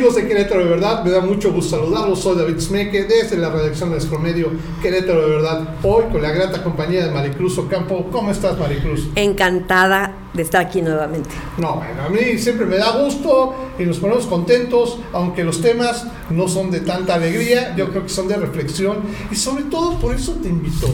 Amigos de Querétaro de Verdad, me da mucho gusto saludarlos. Soy David Smeke desde la redacción de nuestro medio Querétaro de Verdad. Hoy con la grata compañía de Maricruz Ocampo. ¿Cómo estás, Maricruz? Encantada de estar aquí nuevamente. No, bueno, a mí siempre me da gusto y nos ponemos contentos, aunque los temas no son de tanta alegría, yo creo que son de reflexión y sobre todo por eso te invito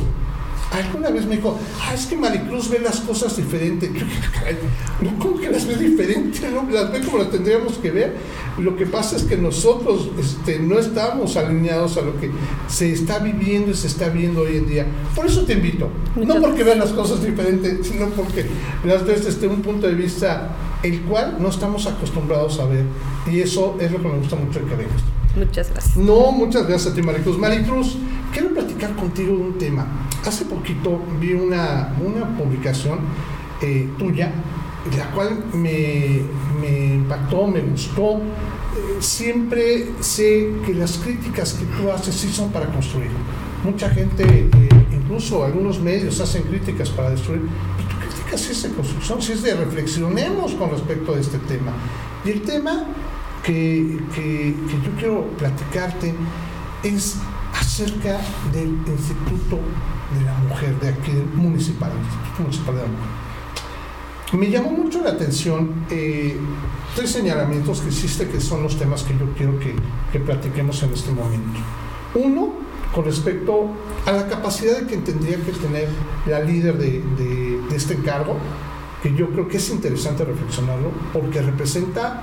alguna vez me dijo, ah, es que Maricruz ve las cosas diferente. no, ¿cómo que las ve diferente? No, las ve como las tendríamos que ver. Lo que pasa es que nosotros este, no estamos alineados a lo que se está viviendo y se está viendo hoy en día. Por eso te invito. no porque vean las cosas diferentes, sino porque las ves desde un punto de vista el cual no estamos acostumbrados a ver. Y eso es lo que me gusta mucho de que vengas. Muchas gracias. No, muchas gracias a ti, Maricruz. Maricruz, quiero platicar contigo de un tema. Hace poquito vi una, publicación eh, tuya, la cual me, impactó, me gustó. Eh, siempre sé que las críticas que tú haces sí son para construir. Mucha gente, eh, incluso algunos medios hacen críticas para destruir. Pero tu crítica sí es de construcción, sí es de reflexionemos con respecto a este tema. Y el tema que, yo quiero platicarte es acerca del Instituto de la Mujer, de aquí municipal, Municipal de la Mujer. Me llamó mucho la atención eh, tres señalamientos que hiciste que son los temas que yo quiero que, que platiquemos en este momento. Uno, con respecto a la capacidad que tendría que tener la líder de, de, este encargo, que yo creo que es interesante reflexionarlo, porque representa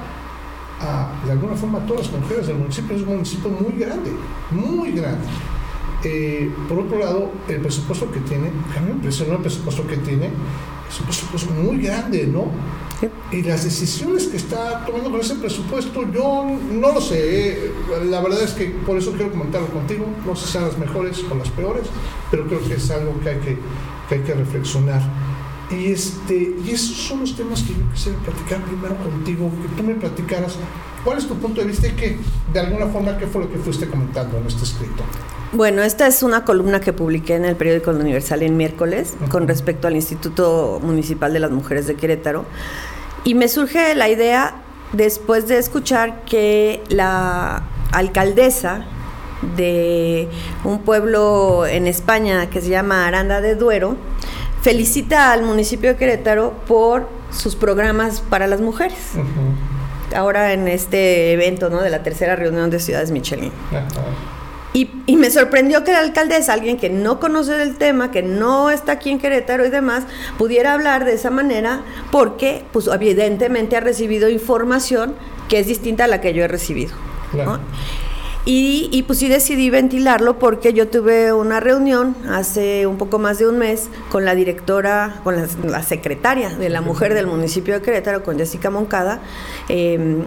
de alguna forma a todas las mujeres del municipio. Es un municipio muy grande, muy grande. Eh, por otro lado, el presupuesto que tiene, a mí me impresionó el presupuesto que tiene, es un presupuesto muy grande, ¿no? Y las decisiones que está tomando con ese presupuesto, yo no lo sé. Eh, la verdad es que por eso quiero comentarlo contigo. No sé si sean las mejores o las peores, pero creo que es algo que hay que, que, hay que reflexionar. Y, este, y esos son los temas que yo quisiera platicar primero contigo, que tú me platicaras cuál es tu punto de vista y que de alguna forma qué fue lo que fuiste comentando en este escrito. Bueno, esta es una columna que publiqué en el periódico Universal en miércoles con respecto al Instituto Municipal de las Mujeres de Querétaro. Y me surge la idea después de escuchar que la alcaldesa de un pueblo en España que se llama Aranda de Duero, felicita al municipio de Querétaro por sus programas para las mujeres. Ahora en este evento ¿no? de la tercera reunión de Ciudades Michelin. Y, y, me sorprendió que el alcalde es alguien que no conoce del tema, que no está aquí en Querétaro y demás, pudiera hablar de esa manera porque, pues, evidentemente ha recibido información que es distinta a la que yo he recibido. Y, pues sí decidí ventilarlo porque yo tuve una reunión hace un poco más de un mes con la directora, con la, secretaria de la mujer del municipio de Querétaro, con Jessica Moncada, em,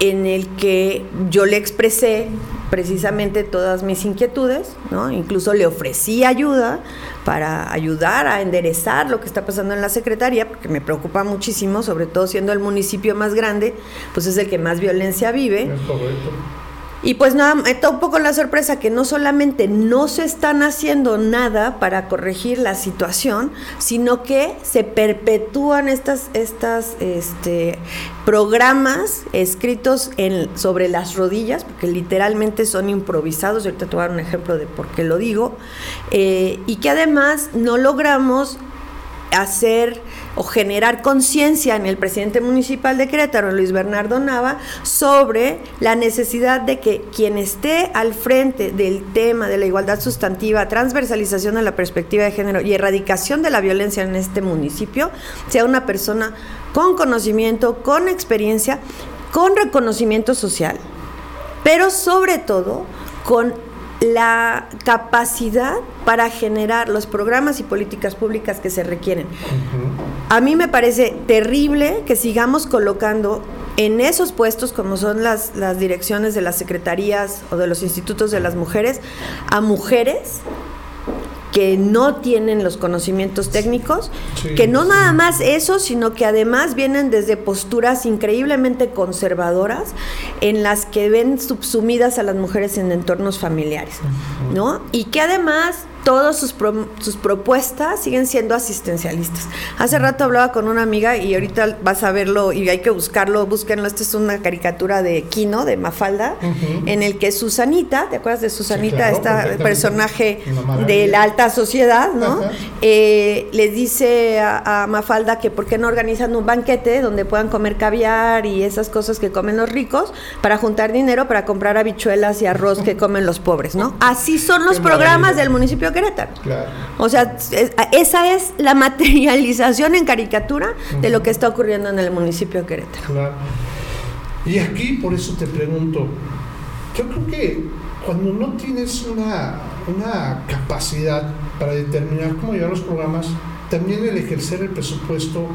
en el que yo le expresé precisamente todas mis inquietudes, ¿no? Incluso le ofrecí ayuda para ayudar a enderezar lo que está pasando en la secretaría, porque me preocupa muchísimo, sobre todo siendo el municipio más grande, pues es el que más violencia vive. Y pues nada, me un poco la sorpresa que no solamente no se están haciendo nada para corregir la situación, sino que se perpetúan estas, estas este, programas escritos sobre las rodillas, porque literalmente son improvisados, ahorita te voy a dar un ejemplo de por qué lo digo, eh, y que además no logramos hacer o generar conciencia en el presidente municipal de Querétaro, Luis Bernardo Nava, sobre la necesidad de que quien esté al frente del tema de la igualdad sustantiva, transversalización de la perspectiva de género y erradicación de la violencia en este municipio sea una persona con conocimiento, con experiencia, con reconocimiento social, pero sobre todo con la capacidad para generar los programas y políticas públicas que se requieren. A mí me parece terrible que sigamos colocando en esos puestos, como son las, las direcciones de las secretarías o de los institutos de las mujeres, a mujeres que no tienen los conocimientos técnicos, que no nada más eso, sino que además vienen desde posturas increíblemente conservadoras en las que ven subsumidas a las mujeres en entornos familiares, ¿no? Y que además todas sus, sus propuestas siguen siendo asistencialistas. Hace rato hablaba con una amiga y ahorita vas a verlo y hay que buscarlo, búsquenlo. Esta es una caricatura de Kino, de Mafalda, en el que Susanita, ¿te acuerdas de Susanita? este personaje de la alta sociedad, ¿no? Eh, les dice a, Mafalda que por qué no organizan un banquete donde puedan comer caviar y esas cosas que comen los ricos para juntar dinero para comprar habichuelas y arroz que comen los pobres, ¿no? Así son los programas del municipio Querétaro. O sea, esa es la materialización en caricatura de lo que está ocurriendo en el municipio de Querétaro. Claro. Y aquí por eso te pregunto, yo creo que cuando no tienes una, una capacidad para determinar cómo llevar los programas, también el ejercer el presupuesto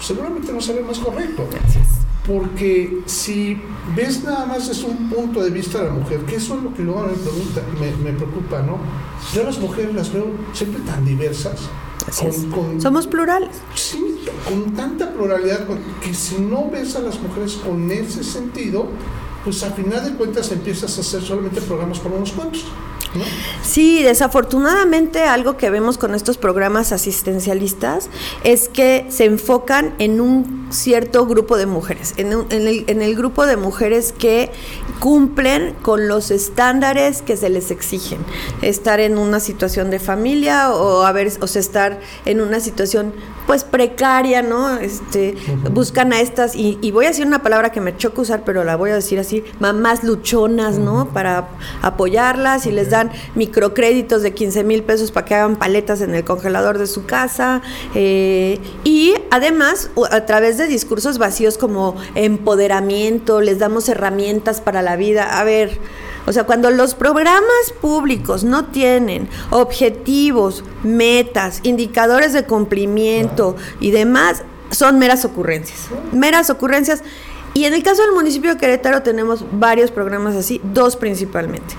seguramente no será más correcto. Gracias. Porque si ves nada más desde un punto de vista de la mujer, que eso es lo que luego me, pregunta, me, preocupa, ¿no? Yo las mujeres las veo siempre tan diversas. Somos plurales. Sí, con tanta pluralidad, que si no ves a las mujeres con ese sentido, pues a final de cuentas empiezas a hacer solamente programas para unos cuantos. Sí, desafortunadamente algo que vemos con estos programas asistencialistas es que se enfocan en un cierto grupo de mujeres, en, el, grupo de mujeres que cumplen con los estándares que se les exigen. Estar en una situación de familia o, haber, o sea, estar en una situación pues precaria, ¿no? Este, Buscan a estas, y, voy a decir una palabra que me choca usar, pero la voy a decir así, mamás luchonas, ¿no? Para apoyarlas y les dan microcréditos de 15 mil pesos para que hagan paletas en el congelador de su casa. Eh, y además, a través de discursos vacíos como empoderamiento, les damos herramientas para la vida. A ver, o sea, cuando los programas públicos no tienen objetivos, metas, indicadores de cumplimiento y demás, son meras ocurrencias. Meras ocurrencias. Y en el caso del municipio de Querétaro tenemos varios programas así, dos principalmente.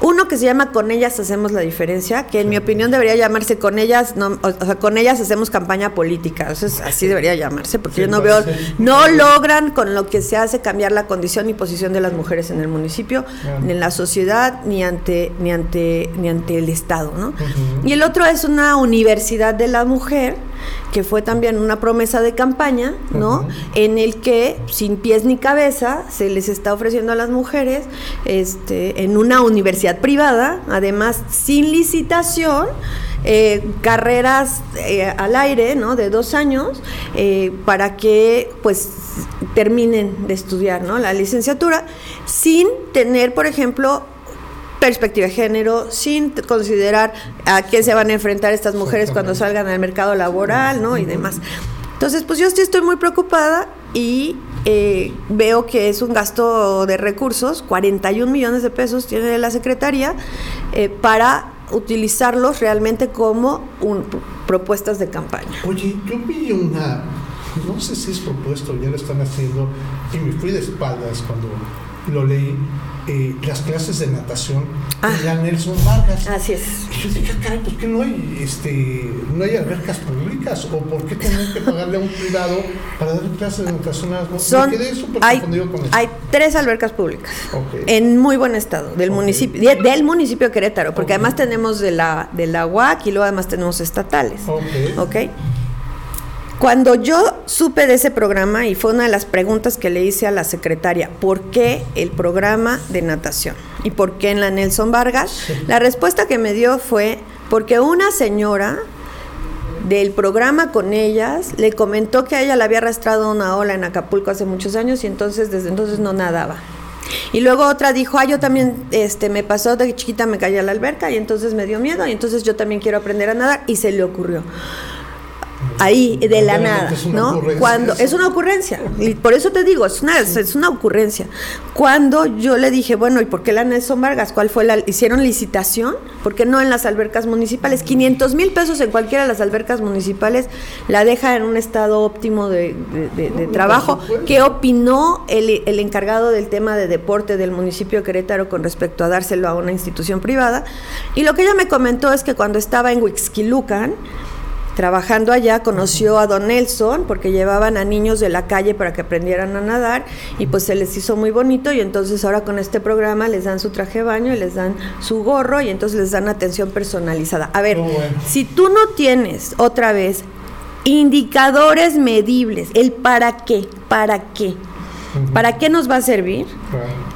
Uno que se llama Con ellas hacemos la diferencia, que en mi opinión debería llamarse Con ellas, no, o sea, con ellas hacemos campaña política. así debería llamarse, porque yo no veo, no logran con lo que se hace cambiar la condición y posición de las mujeres en el municipio, ni en la sociedad, ni ante, ni ante, ni ante el Estado, ¿no? Y el otro es una universidad de la mujer que fue también una promesa de campaña, ¿no? En el que sin pies ni cabeza se les está ofreciendo a las mujeres este, en una universidad privada, además sin licitación. Eh, carreras eh, al aire, ¿no? De dos años, eh, para que pues terminen de estudiar, ¿no? La licenciatura, sin tener, por ejemplo, perspectiva de género, sin considerar a qué se van a enfrentar estas mujeres cuando salgan al mercado laboral, ¿no? Y demás. Entonces, pues yo estoy muy preocupada y eh, veo que es un gasto de recursos, 41 millones de pesos tiene la Secretaría, eh, para utilizarlos realmente como un, propuestas de campaña. Oye, yo vi una, no sé si es propuesto, ya lo están haciendo, y me fui de espaldas cuando lo leí, eh, las clases de natación ah. de Nelson Vargas. Así es. Y yo dije, caray, ¿por qué no hay, este, no hay albercas públicas? ¿O por qué tienen que pagarle a un privado para dar clases de natación a las Son, hay, Hay tres albercas públicas en muy buen estado del municipio del municipio de Querétaro, porque además tenemos de la, de la UAC y luego además tenemos estatales. Ok. Cuando yo supe de ese programa, y fue una de las preguntas que le hice a la secretaria, ¿por qué el programa de natación? ¿Y por qué en la Nelson Vargas? La respuesta que me dio fue porque una señora del programa con ellas le comentó que a ella le había arrastrado una ola en Acapulco hace muchos años y entonces desde entonces no nadaba. Y luego otra dijo, ah, yo también, este, me pasó de chiquita, me caí a la alberca y entonces me dio miedo y entonces yo también quiero aprender a nadar y se le ocurrió ahí de la nada, ¿no? Cuando es una ocurrencia y por eso te digo es una es una ocurrencia. Cuando yo le dije bueno y por qué la Nelson Vargas, cuál fue la hicieron licitación, por qué no en las albercas municipales 500 mil pesos en cualquiera de las albercas municipales la deja en un estado óptimo de, trabajo. ¿Qué opinó el, el encargado del tema de deporte del municipio de Querétaro con respecto a dárselo a una institución privada? Y lo que ella me comentó es que cuando estaba en Huixquilucan trabajando allá, conoció a Don Nelson porque llevaban a niños de la calle para que aprendieran a nadar y pues se les hizo muy bonito y entonces ahora con este programa les dan su traje de baño y les dan su gorro y entonces les dan atención personalizada. A ver, si tú no tienes otra vez indicadores medibles, el para qué, para qué, ¿Para qué nos va a servir?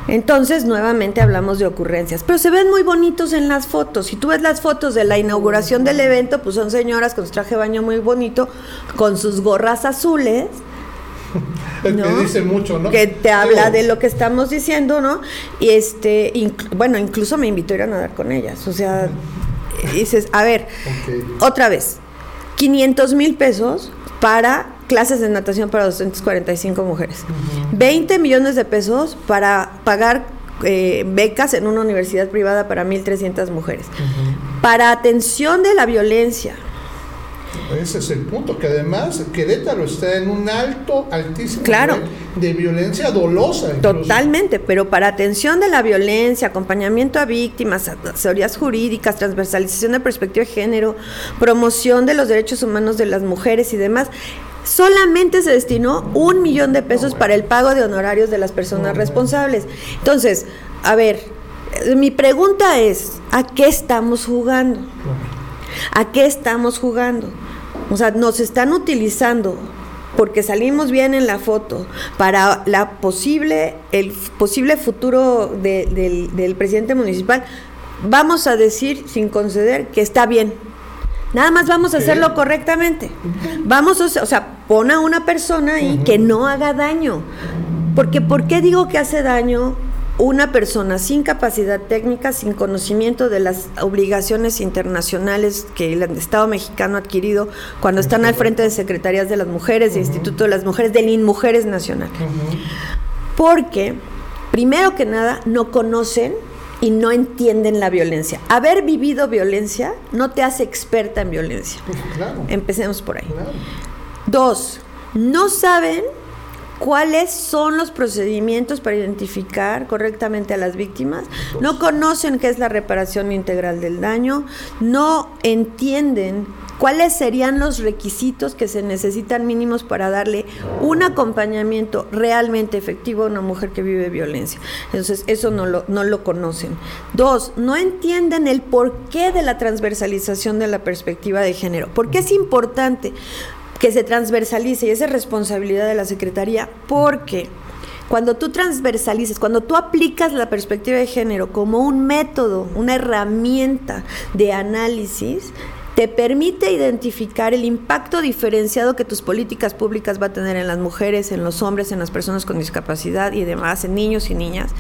Entonces, nuevamente hablamos de ocurrencias. Pero se ven muy bonitos en las fotos. Si tú ves las fotos de la inauguración del evento, pues son señoras con su traje de baño muy bonito, con sus gorras azules. que dice mucho, ¿no? Que te habla de lo que estamos diciendo, ¿no? Y este, bueno, incluso me invitó a ir a nadar con ellas. O sea, dices, a ver, otra vez, 500 mil pesos para clases de natación para 245 mujeres. 20 millones de pesos para pagar eh, becas en una universidad privada para 1.300 mujeres. Para atención de la violencia. Ese es el punto, que además Querétaro está en un alto, altísimo claro. de violencia dolosa. Totalmente, pero para atención de la violencia, acompañamiento a víctimas, teorías jurídicas, transversalización de perspectiva de género, promoción de los derechos humanos de las mujeres y demás, solamente se destinó un millón de pesos para el pago de honorarios de las personas responsables. Entonces, a ver, mi pregunta es, ¿a qué estamos jugando? ¿A qué estamos jugando? O sea, nos están utilizando porque salimos bien en la foto para la posible, el posible futuro del, del presidente municipal. Vamos a decir, sin conceder, que está bien, Nada más vamos a hacerlo correctamente. Vamos, a, o sea, pon a una persona ahí que no haga daño. Porque, ¿por qué digo que hace daño una persona sin capacidad técnica, sin conocimiento de las obligaciones internacionales que el Estado mexicano ha adquirido cuando están al frente de secretarías de las mujeres, de Instituto de las Mujeres, del INMujeres Nacional? Porque, primero que nada, no conocen y no entienden la violencia. Haber vivido violencia no te hace experta en violencia. Empecemos por ahí. Dos, no saben cuáles son los procedimientos para identificar correctamente a las víctimas, no conocen qué es la reparación integral del daño, no entienden ¿Cuáles serían los requisitos que se necesitan mínimos para darle un acompañamiento realmente efectivo a una mujer que vive violencia? Entonces, eso no lo, no lo conocen. Dos, no entienden el porqué de la transversalización de la perspectiva de género. ¿Por qué es importante que se transversalice y esa es responsabilidad de la Secretaría? Porque cuando tú transversalices, cuando tú aplicas la perspectiva de género como un método, una herramienta de análisis, te permite identificar el impacto diferenciado que tus políticas públicas va a tener en las mujeres, en los hombres, en las personas con discapacidad y demás, en niños y niñas.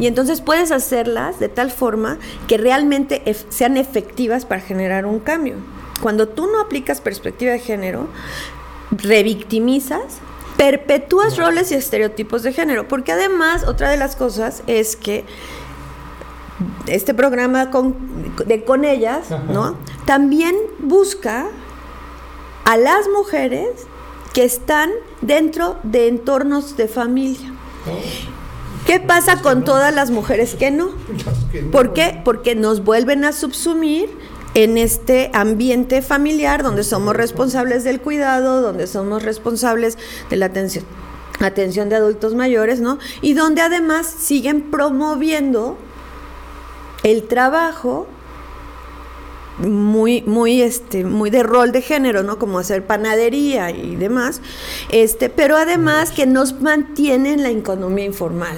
Y entonces puedes hacerlas de tal forma que realmente sean efectivas para generar un cambio. Cuando tú no aplicas perspectiva de género, revictimizas, perpetúas roles y estereotipos de género, porque además otra de las cosas es que este programa con, de con ellas, ¿no? También busca a las mujeres que están dentro de entornos de familia. ¿Qué pasa con todas las mujeres que no? ¿Por qué? Porque nos vuelven a subsumir en este ambiente familiar donde somos responsables del cuidado, donde somos responsables de la atención, atención de adultos mayores, ¿no? Y donde además siguen promoviendo el trabajo muy, muy, este, muy de rol de género, ¿no? Como hacer panadería y demás, este, pero además que nos mantiene en la economía informal.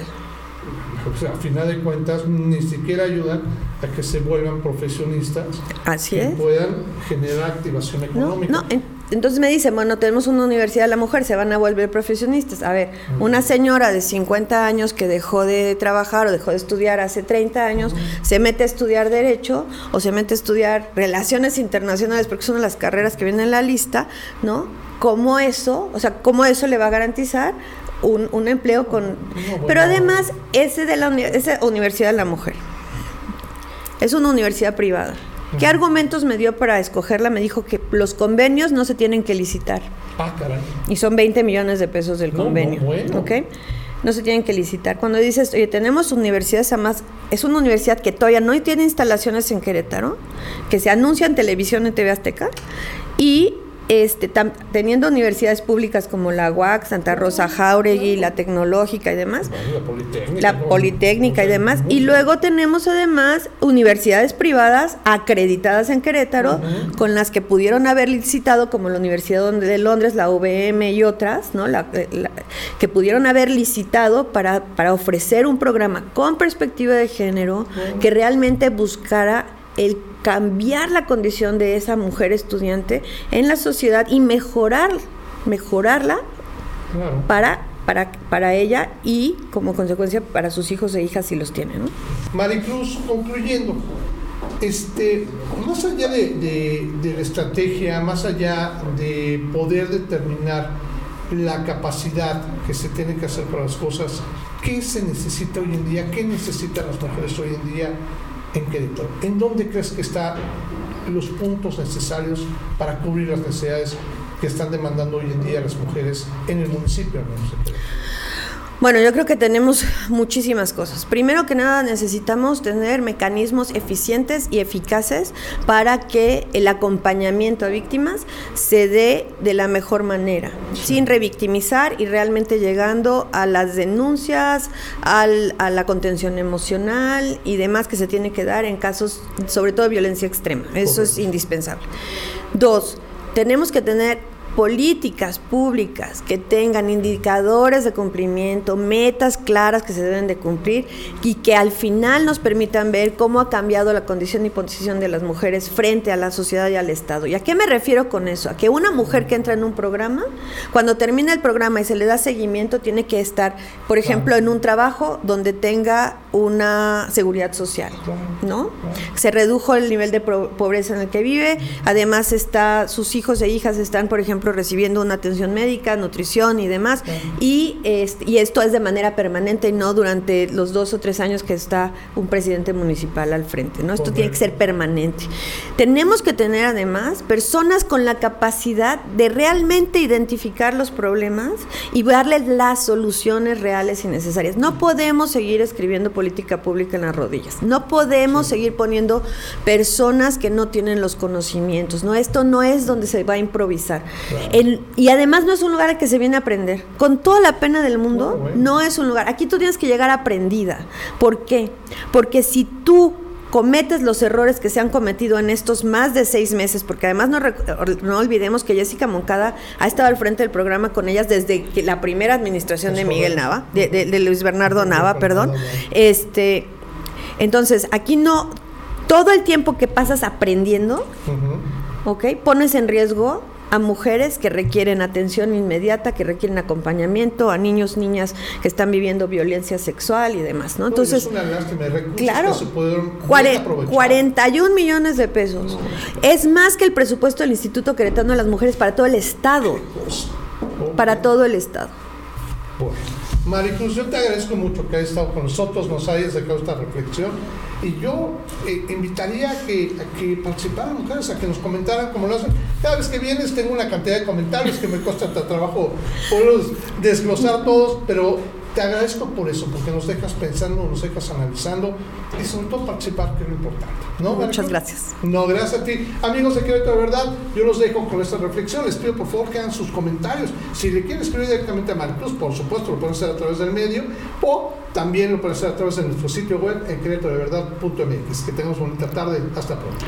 O sea, a final de cuentas, ni siquiera ayudan a que se vuelvan profesionistas Así que es. puedan generar activación económica. No, entonces me dicen, bueno, tenemos una universidad de la mujer, se van a volver profesionistas. A ver, una señora de 50 años que dejó de trabajar o dejó de estudiar hace 30 años, se mete a estudiar Derecho o se mete a estudiar Relaciones Internacionales, porque son las carreras que vienen en la lista, ¿no? ¿Cómo eso, o sea, cómo eso le va a garantizar un, un empleo con... Pero además, ese de la esa Universidad de la Mujer es una universidad privada. ¿Qué argumentos me dio para escogerla? Me dijo que los convenios no se tienen que licitar. Ah, caray. Y son 20 millones de pesos del No, convenio. no, bueno. ¿Ok? No se tienen que licitar. Cuando dices, oye, tenemos universidades, además, es una universidad que todavía no tiene instalaciones en Querétaro, que se anuncia en televisión en TV Azteca, y este, teniendo universidades públicas como la UAC, Santa Rosa Jauregui, la Tecnológica y demás, la Politécnica, la Politécnica y demás, y luego tenemos además universidades privadas acreditadas en Querétaro, con las que pudieron haber licitado, como la Universidad de Londres, la UVM y otras, ¿no? Eh, que pudieron haber licitado para, para ofrecer un programa con perspectiva de género que realmente buscara el cambiar la condición de esa mujer estudiante en la sociedad y mejorar, mejorarla para, para, para ella y como consecuencia para sus hijos e hijas si los tiene. ¿no? Maricruz, concluyendo, este, más allá de, de, la estrategia, más allá de poder determinar la capacidad que se tiene que hacer para las cosas, ¿qué se necesita hoy en día? ¿Qué necesitan las mujeres hoy en día en Querétaro. ¿En dónde crees que están los puntos necesarios para cubrir las necesidades que están demandando hoy en día las mujeres en el municipio? Bueno, yo creo que tenemos muchísimas cosas. Primero que nada necesitamos tener mecanismos eficientes y eficaces para que el acompañamiento a víctimas se dé de la mejor manera, sin revictimizar y realmente llegando a las denuncias, al, a la contención emocional y demás que se tiene que dar en casos, sobre todo de violencia extrema. Eso es indispensable. Dos, tenemos que tener políticas públicas que tengan indicadores de cumplimiento, metas claras que se deben de cumplir y que al final nos permitan ver cómo ha cambiado la condición y posición de las mujeres frente a la sociedad y al Estado. ¿Y a qué me refiero con eso? A que una mujer que entra en un programa, cuando termina el programa y se le da seguimiento, tiene que estar, por ejemplo, en un trabajo donde tenga una seguridad social, ¿no? Se redujo el nivel de pobreza en el que vive, además está sus hijos e hijas están, por ejemplo, recibiendo una atención médica, nutrición y demás. Y, y esto es de manera permanente y no durante los dos o tres años que está un presidente municipal al frente. ¿no? Esto tiene que ser permanente. Tenemos que tener además personas con la capacidad de realmente identificar los problemas y darles las soluciones reales y necesarias. No podemos seguir escribiendo política pública en las rodillas. No podemos seguir poniendo personas que no tienen los conocimientos. No, esto no es donde se va a improvisar y además no es un lugar al que se viene a aprender. Con toda la pena del mundo, no es un lugar. Aquí tú tienes que llegar aprendida. ¿Por qué? Porque si tú cometes los errores que se han cometido en estos más de seis meses, porque además no, no olvidemos que Jessica Moncada ha estado al frente del programa con ellas desde la primera administración de Miguel Nava, de, Luis Bernardo Nava, perdón. Este, entonces, aquí no, todo el tiempo que pasas aprendiendo, ¿ok? Pones en riesgo a mujeres que requieren atención inmediata, que requieren acompañamiento, a niños, niñas que están viviendo violencia sexual y demás, ¿no? Entonces, es una lástima, claro, que se 41 millones de pesos. Es más que el presupuesto del Instituto Queretano de las Mujeres para todo el Estado. Para todo el Estado. Bueno. Maricruz, yo te agradezco mucho que hayas estado con nosotros, nos hayas dejado esta reflexión y yo eh, invitaría a que, que participaran mujeres, a que nos comentaran como lo hacen. Cada vez que vienes tengo una cantidad de comentarios que me cuesta trabajo poderlos desglosar todos, pero te agradezco por eso, porque nos dejas pensando, nos dejas analizando y sobre todo participar, que es lo importante. ¿no, Muchas gracias. No, gracias a ti. Amigos de Querétaro de Verdad, yo los dejo con esta reflexión. Les pido por favor que hagan sus comentarios. Si le quieren escribir directamente a Marcos, por supuesto, lo pueden hacer a través del medio o también lo pueden hacer a través de nuestro sitio web en querétarodeverdad.mx. Que tengamos bonita tarde. Hasta pronto.